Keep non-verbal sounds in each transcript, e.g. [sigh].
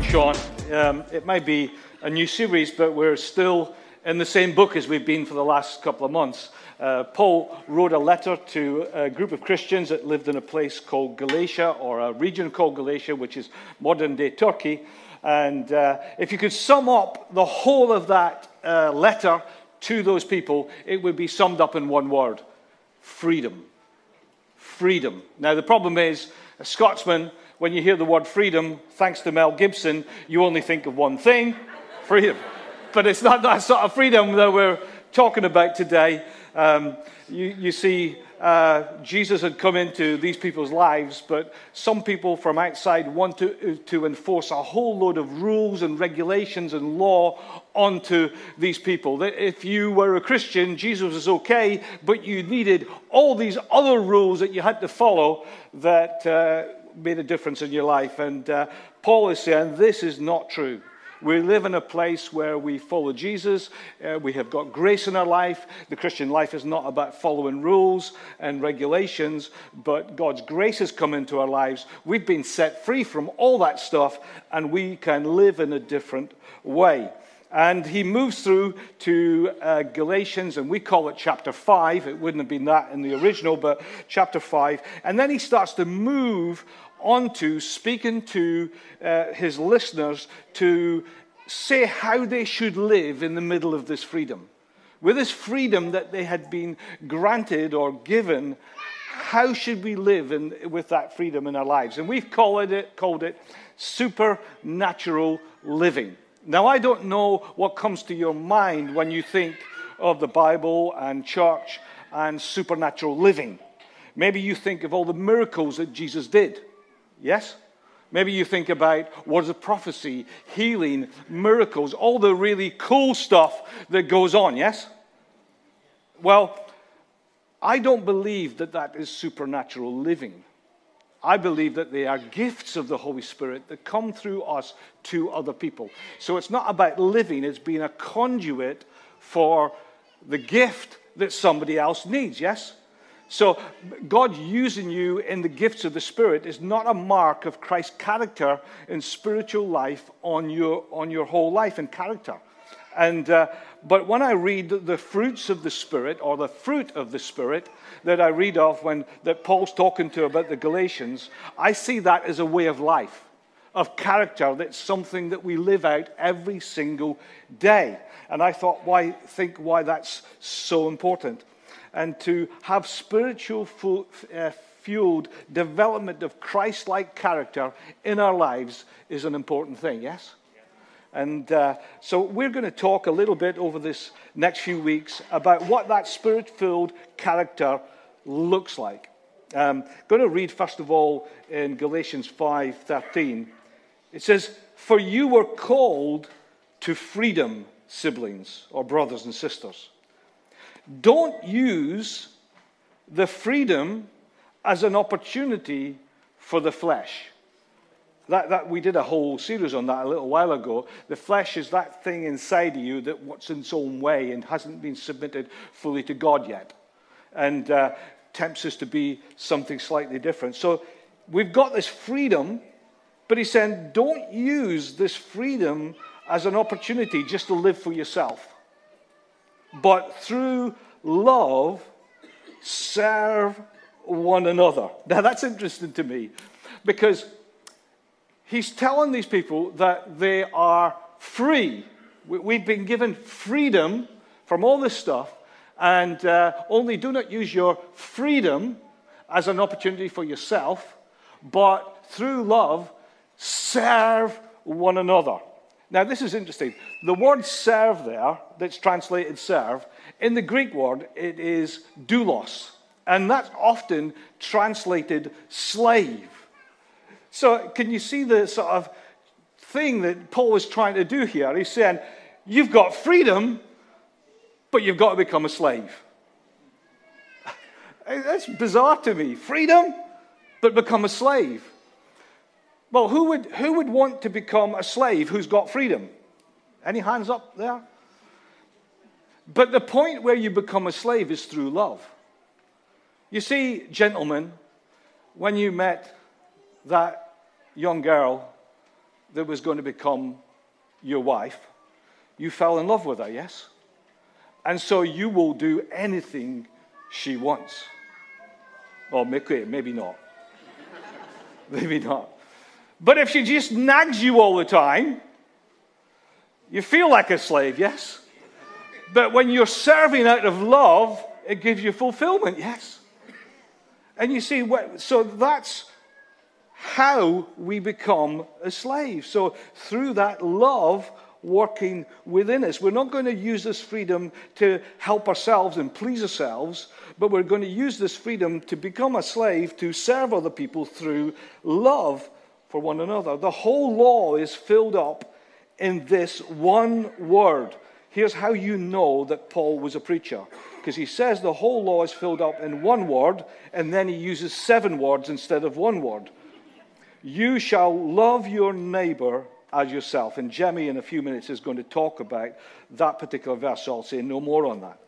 Thanks, Sean. Um, it might be a new series, but we're still in the same book as we've been for the last couple of months. Uh, Paul wrote a letter to a group of Christians that lived in a place called Galatia, or a region called Galatia, which is modern day Turkey. And uh, if you could sum up the whole of that uh, letter to those people, it would be summed up in one word freedom. Freedom. Now, the problem is, a Scotsman when you hear the word freedom, thanks to Mel Gibson, you only think of one thing freedom. [laughs] But it's not that sort of freedom that we're talking about today. Um, you, you, see, uh, Jesus had come into these people's lives, but some people from outside want to, to enforce a whole load of rules and regulations and law onto these people. That if you were a Christian, Jesus was okay, but you needed all these other rules that you had to follow that. Uh, made a difference in your life. And uh, Paul is saying this is not true. We live in a place where we follow Jesus. Uh, we have got grace in our life. The Christian life is not about following rules and regulations, but God's grace has come into our lives. We've been set free from all that stuff, and we can live in a different way. And he moves through to uh, Galatians, and we call it chapter 5. It wouldn't have been that in the original, but chapter 5. And then he starts to move onto speaking to uh, his listeners to say how they should live in the middle of this freedom. With this freedom that they had been granted or given, how should we live in, with that freedom in our lives? And we've called it, called it supernatural living. Now, I don't know what comes to your mind when you think of the Bible and church and supernatural living. Maybe you think of all the miracles that Jesus did. Yes? Maybe you think about words of prophecy, healing, miracles, all the really cool stuff that goes on. Yes? Well, I don't believe that that is supernatural living. I believe that they are gifts of the Holy Spirit that come through us to other people. So it's not about living, it's being a conduit for the gift that somebody else needs. Yes? So, God using you in the gifts of the Spirit is not a mark of Christ's character and spiritual life on your, on your whole life and character. And, uh, but when I read the fruits of the Spirit, or the fruit of the Spirit that I read of when that Paul's talking to about the Galatians, I see that as a way of life, of character. That's something that we live out every single day. And I thought, why think why that's so important? and to have spiritual uh, fueled development of Christ like character in our lives is an important thing, yes? And uh, so we're going to talk a little bit over this next few weeks about what that spirit filled character looks like. I'm um, going to read first of all in Galatians 5:13. It says, "For you were called to freedom, siblings or brothers and sisters." Don't use the freedom as an opportunity for the flesh. That, that, we did a whole series on that a little while ago. The flesh is that thing inside of you that wants its own way and hasn't been submitted fully to God yet, and uh, tempts us to be something slightly different. So we've got this freedom, but he's saying don't use this freedom as an opportunity just to live for yourself but through love serve one another. Now that's interesting to me because he's telling these people that they are free. We've been given freedom from all this stuff, and uh, only do not use your freedom as an opportunity for yourself, but through love, serve one another. Now, this is interesting. The word serve there, that's translated serve, in the Greek word, it is doulos. And that's often translated slave. So, can you see the sort of thing that Paul is trying to do here? He's saying, You've got freedom, but you've got to become a slave. That's bizarre to me. Freedom, but become a slave. Well, who would, who would want to become a slave who's got freedom? Any hands up there? But the point where you become a slave is through love. You see, gentlemen, when you met that young girl that was going to become your wife, you fell in love with her, yes? And so you will do anything she wants. Or maybe, maybe not. [laughs] maybe not. But if she just nags you all the time, you feel like a slave, yes? But when you're serving out of love, it gives you fulfillment, yes? And you see, so that's how we become a slave. So through that love working within us, we're not going to use this freedom to help ourselves and please ourselves, but we're going to use this freedom to become a slave to serve other people through love for one another. The whole law is filled up in this one word. Here's how you know that Paul was a preacher. Because he says the whole law is filled up in one word, and then he uses seven words instead of one word. You shall love your neighbor as yourself. And Jemmy, in a few minutes, is going to talk about that particular verse, so I'll say no more on that.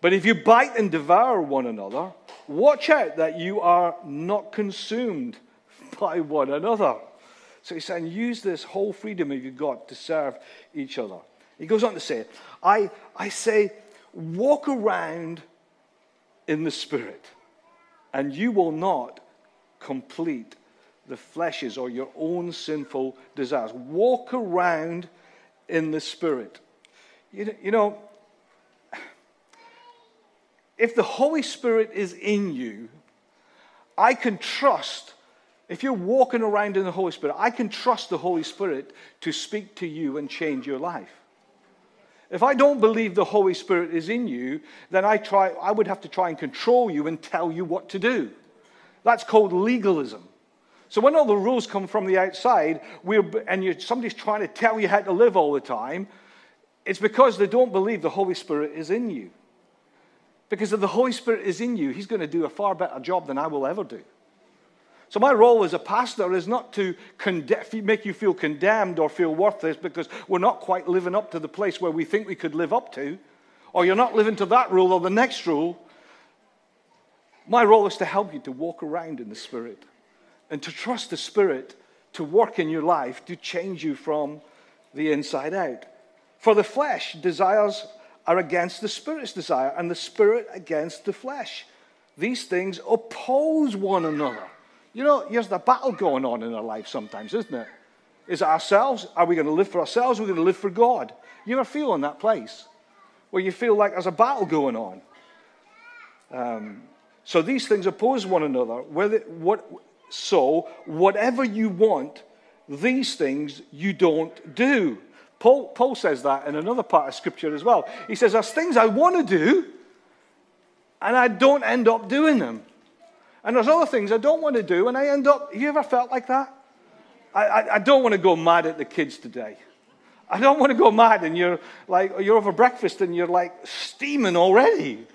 But if you bite and devour one another, watch out that you are not consumed [laughs] by one another. So he's saying, use this whole freedom you've got to serve each other. He goes on to say, I, I say, walk around in the Spirit, and you will not complete the flesh's or your own sinful desires. Walk around in the Spirit. You, you know, if the Holy Spirit is in you, I can trust, if you're walking around in the Holy Spirit, I can trust the Holy Spirit to speak to you and change your life. If I don't believe the Holy Spirit is in you, then I, try, I would have to try and control you and tell you what to do. That's called legalism. So when all the rules come from the outside, and somebody's trying to tell you how to live all the time, it's because they don't believe the Holy Spirit is in you. Because if the Holy Spirit is in you, He's going to do a far better job than I will ever do. So, my role as a pastor is not to make you feel condemned or feel worthless because we're not quite living up to the place where we think we could live up to, or you're not living to that rule or the next rule. My role is to help you to walk around in the Spirit and to trust the Spirit to work in your life to change you from the inside out. For the flesh desires are against the Spirit's desire, and the Spirit against the flesh. These things oppose one another. You know, there's the battle going on in our life sometimes, isn't it? Is it ourselves? Are we going to live for ourselves? Are we going to live for God? You ever feel in that place where you feel like there's a battle going on? Um, so these things oppose one another. Whether, what, so, whatever you want, these things you don't do. Paul, Paul says that in another part of Scripture as well. He says, There's things I want to do, and I don't end up doing them. And there's other things I don't want to do, and I end up. Have you ever felt like that? I, I, I don't want to go mad at the kids today. I don't want to go mad, and you're like, you're over breakfast and you're like steaming already.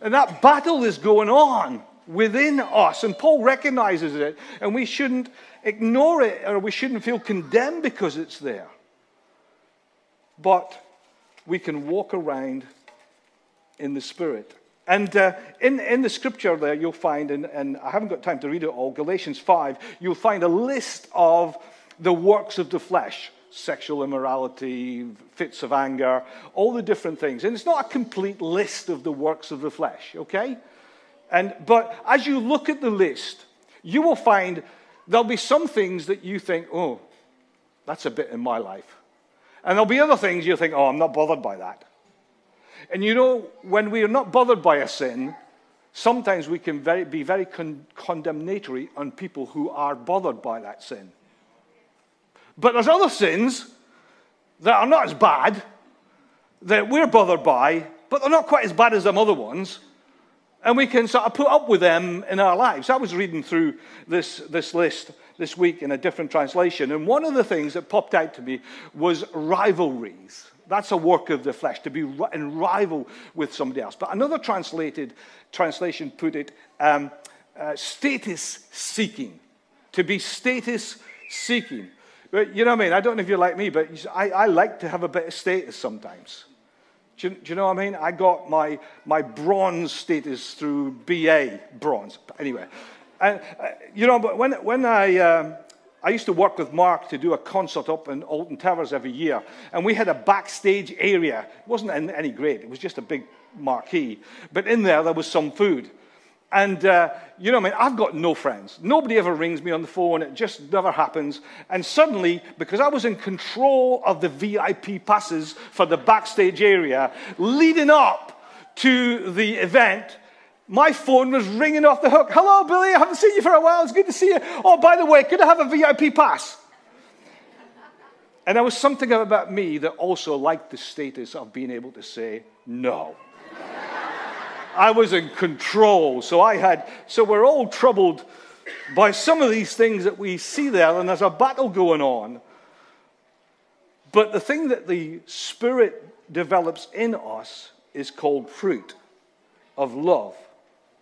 And that battle is going on within us. And Paul recognizes it, and we shouldn't ignore it or we shouldn't feel condemned because it's there. But we can walk around in the Spirit. And uh, in, in the scripture there, you'll find, and, and I haven't got time to read it all, Galatians 5, you'll find a list of the works of the flesh sexual immorality, fits of anger, all the different things. And it's not a complete list of the works of the flesh, okay? And, but as you look at the list, you will find there'll be some things that you think, oh, that's a bit in my life. And there'll be other things you think, oh, I'm not bothered by that. And you know, when we are not bothered by a sin, sometimes we can very, be very con- condemnatory on people who are bothered by that sin. But there's other sins that are not as bad, that we're bothered by, but they're not quite as bad as them other ones and we can sort of put up with them in our lives. I was reading through this, this list this week in a different translation, and one of the things that popped out to me was rivalries. That's a work of the flesh, to be in rival with somebody else. But another translated translation put it um, uh, status seeking, to be status seeking. But you know what I mean? I don't know if you're like me, but I, I like to have a bit of status sometimes. Do you, do you, know what I mean? I got my, my bronze status through BA bronze. Anyway, and, uh, you know, but when, when I, um, I used to work with Mark to do a concert up in Alton Towers every year, and we had a backstage area. It wasn't any great, it was just a big marquee. But in there, there was some food. And, uh, you know, I mean, I've got no friends. Nobody ever rings me on the phone. It just never happens. And suddenly, because I was in control of the VIP passes for the backstage area, leading up to the event, my phone was ringing off the hook. Hello, Billy. I haven't seen you for a while. It's good to see you. Oh, by the way, could I have a VIP pass? And there was something about me that also liked the status of being able to say no. I was in control. So I had, so we're all troubled by some of these things that we see there, and there's a battle going on. But the thing that the Spirit develops in us is called fruit of love,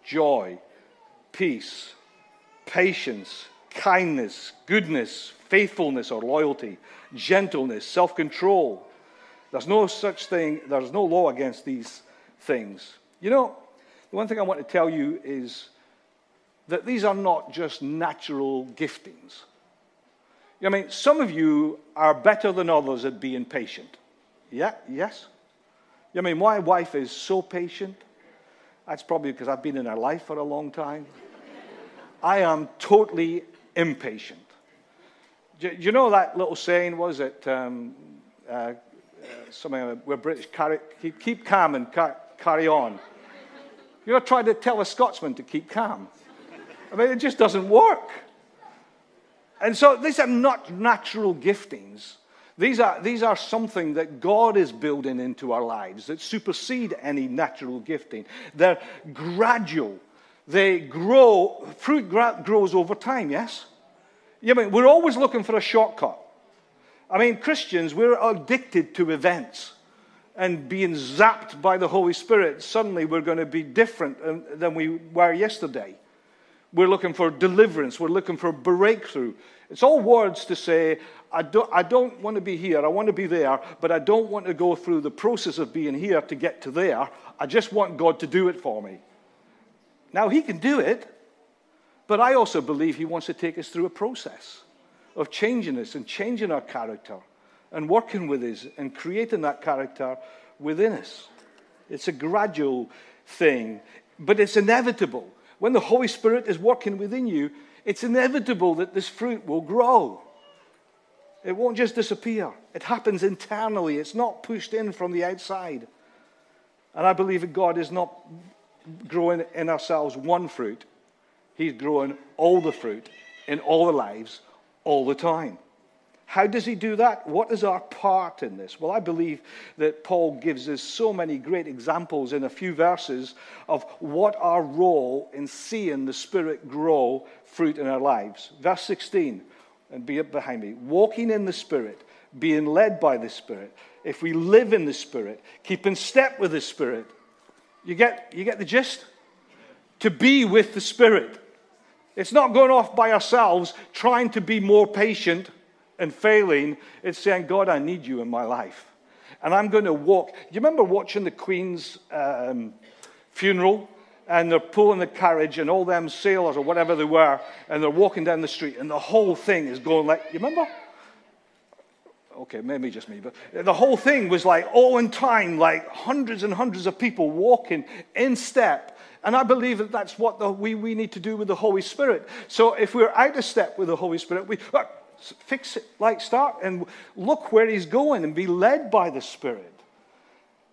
joy, peace, patience, kindness, goodness, faithfulness or loyalty, gentleness, self control. There's no such thing, there's no law against these things. You know, the one thing I want to tell you is that these are not just natural giftings. I mean, some of you are better than others at being patient. Yeah, yes? I mean, my wife is so patient. That's probably because I've been in her life for a long time. I am totally impatient. Do you know that little saying was it? Um, uh, uh, something we're British, carry, keep, keep calm and car, carry on. You ever trying to tell a Scotsman to keep calm? I mean, it just doesn't work. And so these are not natural giftings. These are, these are something that God is building into our lives that supersede any natural gifting. They're gradual. They grow, fruit grows over time, yes? I mean, we're always looking for a shortcut. I mean, Christians, we're addicted to events and being zapped by the Holy Spirit, suddenly we're going to be different um, than we were yesterday. We're looking for deliverance. We're looking for breakthrough. It's all words to say, I don't, I don't want to be here. I want to be there, but I don't want to go through the process of being here to get to there. I just want God to do it for me. Now, He can do it, but I also believe He wants to take us through a process of changing us and changing our character and working with us and creating that character within us. It's a gradual thing, but it's inevitable. When the Holy Spirit is working within you, it's inevitable that this fruit will grow. It won't just disappear. It happens internally. It's not pushed in from the outside. And I believe that God is not growing in ourselves one fruit, He's growing all the fruit in all the lives all the time. How does he do that? What is our part in this? Well, I believe that Paul gives us so many great examples in a few verses of what our role in seeing the Spirit grow fruit in our lives. Verse 16, and be up behind me. Walking in the Spirit, being led by the Spirit. If we live in the Spirit, keep in step with the Spirit. You get, you get the gist? To be with the Spirit. It's not going off by ourselves trying to be more patient and failing, it's saying, God, I need you in my life. And I'm going to walk. You remember watching the Queen's um, funeral? And they're pulling the carriage, and all them sailors or whatever they were, and they're walking down the street, and the whole thing is going like, you remember? Okay, maybe just me, but the whole thing was like all in time, like hundreds and hundreds of people walking in step. And I believe that that's what the, we, we need to do with the Holy Spirit. So if we're out of step with the Holy Spirit, we, fix it, like start and look where he's going and be led by the Spirit.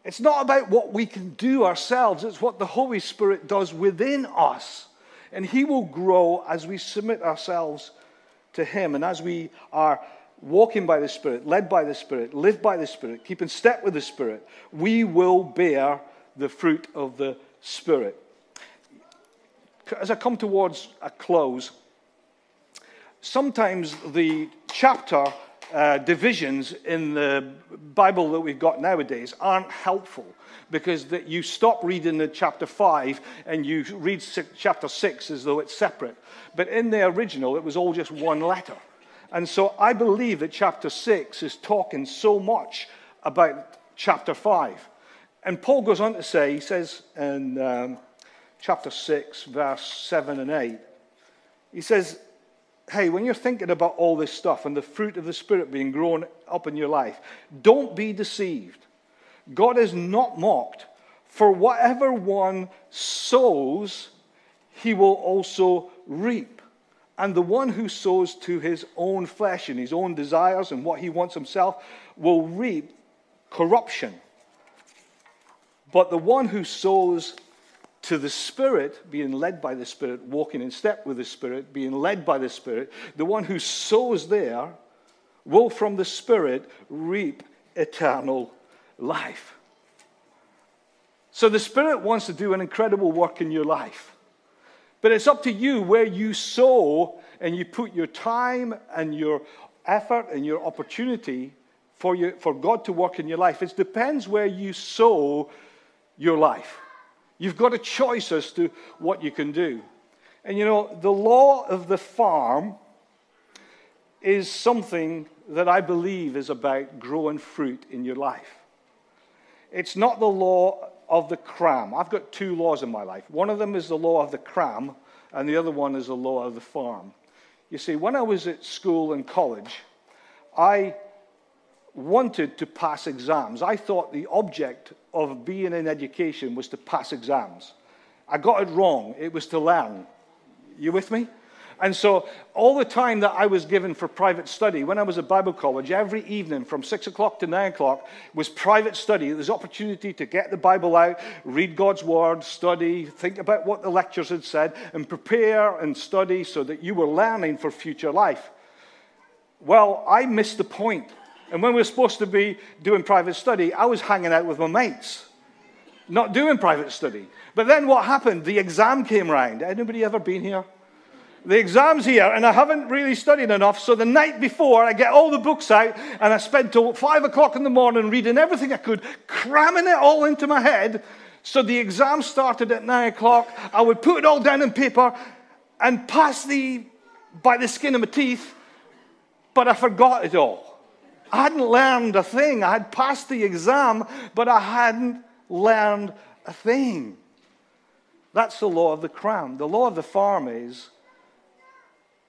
It's not about what we can do ourselves, it's what the Holy Spirit does within us. And he will grow as we submit ourselves to him and as we are walking by the Spirit, led by the Spirit, live by the Spirit, keep in step with the Spirit, we will bear the fruit of the Spirit. As I come towards a close, sometimes the chapter uh, divisions in the Bible that we've got nowadays aren't helpful because that you stop reading the chapter 5 and you read six, chapter 6 as though it's separate. But in the original, it was all just one letter. And so I believe that chapter 6 is talking so much about chapter 5. And Paul goes on to say, he says in um, chapter 6, verse 7 and 8, he says, hey, when you're thinking about all this stuff and the fruit of the Spirit being grown up in your life, don't be deceived. God is not mocked. For whatever one sows, he will also reap. And the one who sows to his own flesh and his own desires and what he wants himself will reap corruption. But the one who sows to the Spirit, being led by the Spirit, walking in step with the Spirit, being led by the Spirit, the one who sows there will from the Spirit reap eternal life. So the Spirit wants to do an incredible work in your life. But it's up to you where you sow and you put your time and your effort and your opportunity for, for God to work in your life. It depends where you sow your life. You've got a choice as to what you can do. And you know, the law of the farm is something that I believe is about growing fruit in your life. It's not the law of the cram. I've got two laws in my life. One of them is the law of the cram, and the other one is the law of the farm. You see, when I was at school and college, I wanted to pass exams. I thought the object of being in education was to pass exams. I got it wrong. It was to learn. You with me? And so, all the time that I was given for private study, when I was at Bible college, every evening from 6 o'clock to 9 o'clock was private study. There was opportunity to get the Bible out, read God's Word, study, think about what the lectures had said, and prepare and study so that you were learning for future life. Well, I missed the point. And when we were supposed to be doing private study, I was hanging out with my mates, not doing private study. But then what happened? The exam came round. Anybody ever been here? The exam's here, and I haven't really studied enough. So the night before, I get all the books out, and I spent till five o'clock in the morning reading everything I could, cramming it all into my head. So the exam started at nine o'clock. I would put it all down in paper and pass the by the skin of my teeth, but I forgot it all. I hadn't learned a thing. I had passed the exam, but I hadn't learned a thing. That's the law of the cram. The law of the farm is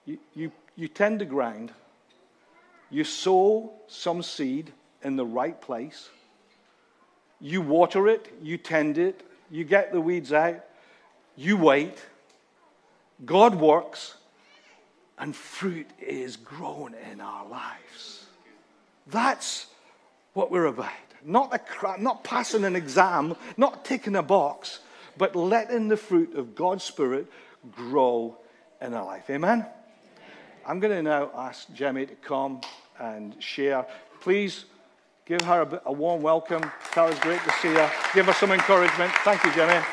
you, you, you tend to ground, you sow some seed in the right place, you water it, you tend it, you get the weeds out, you wait, God works, and fruit is grown in our lives. That's what we're about. Not, a, not passing an exam, not ticking a box, but letting the fruit of God's Spirit grow in our life. Amen? I'm going to now ask Jemmy to come and share. Please give her a, a warm welcome. Tell us great to see her. Give her some encouragement. Thank you, Jemmy.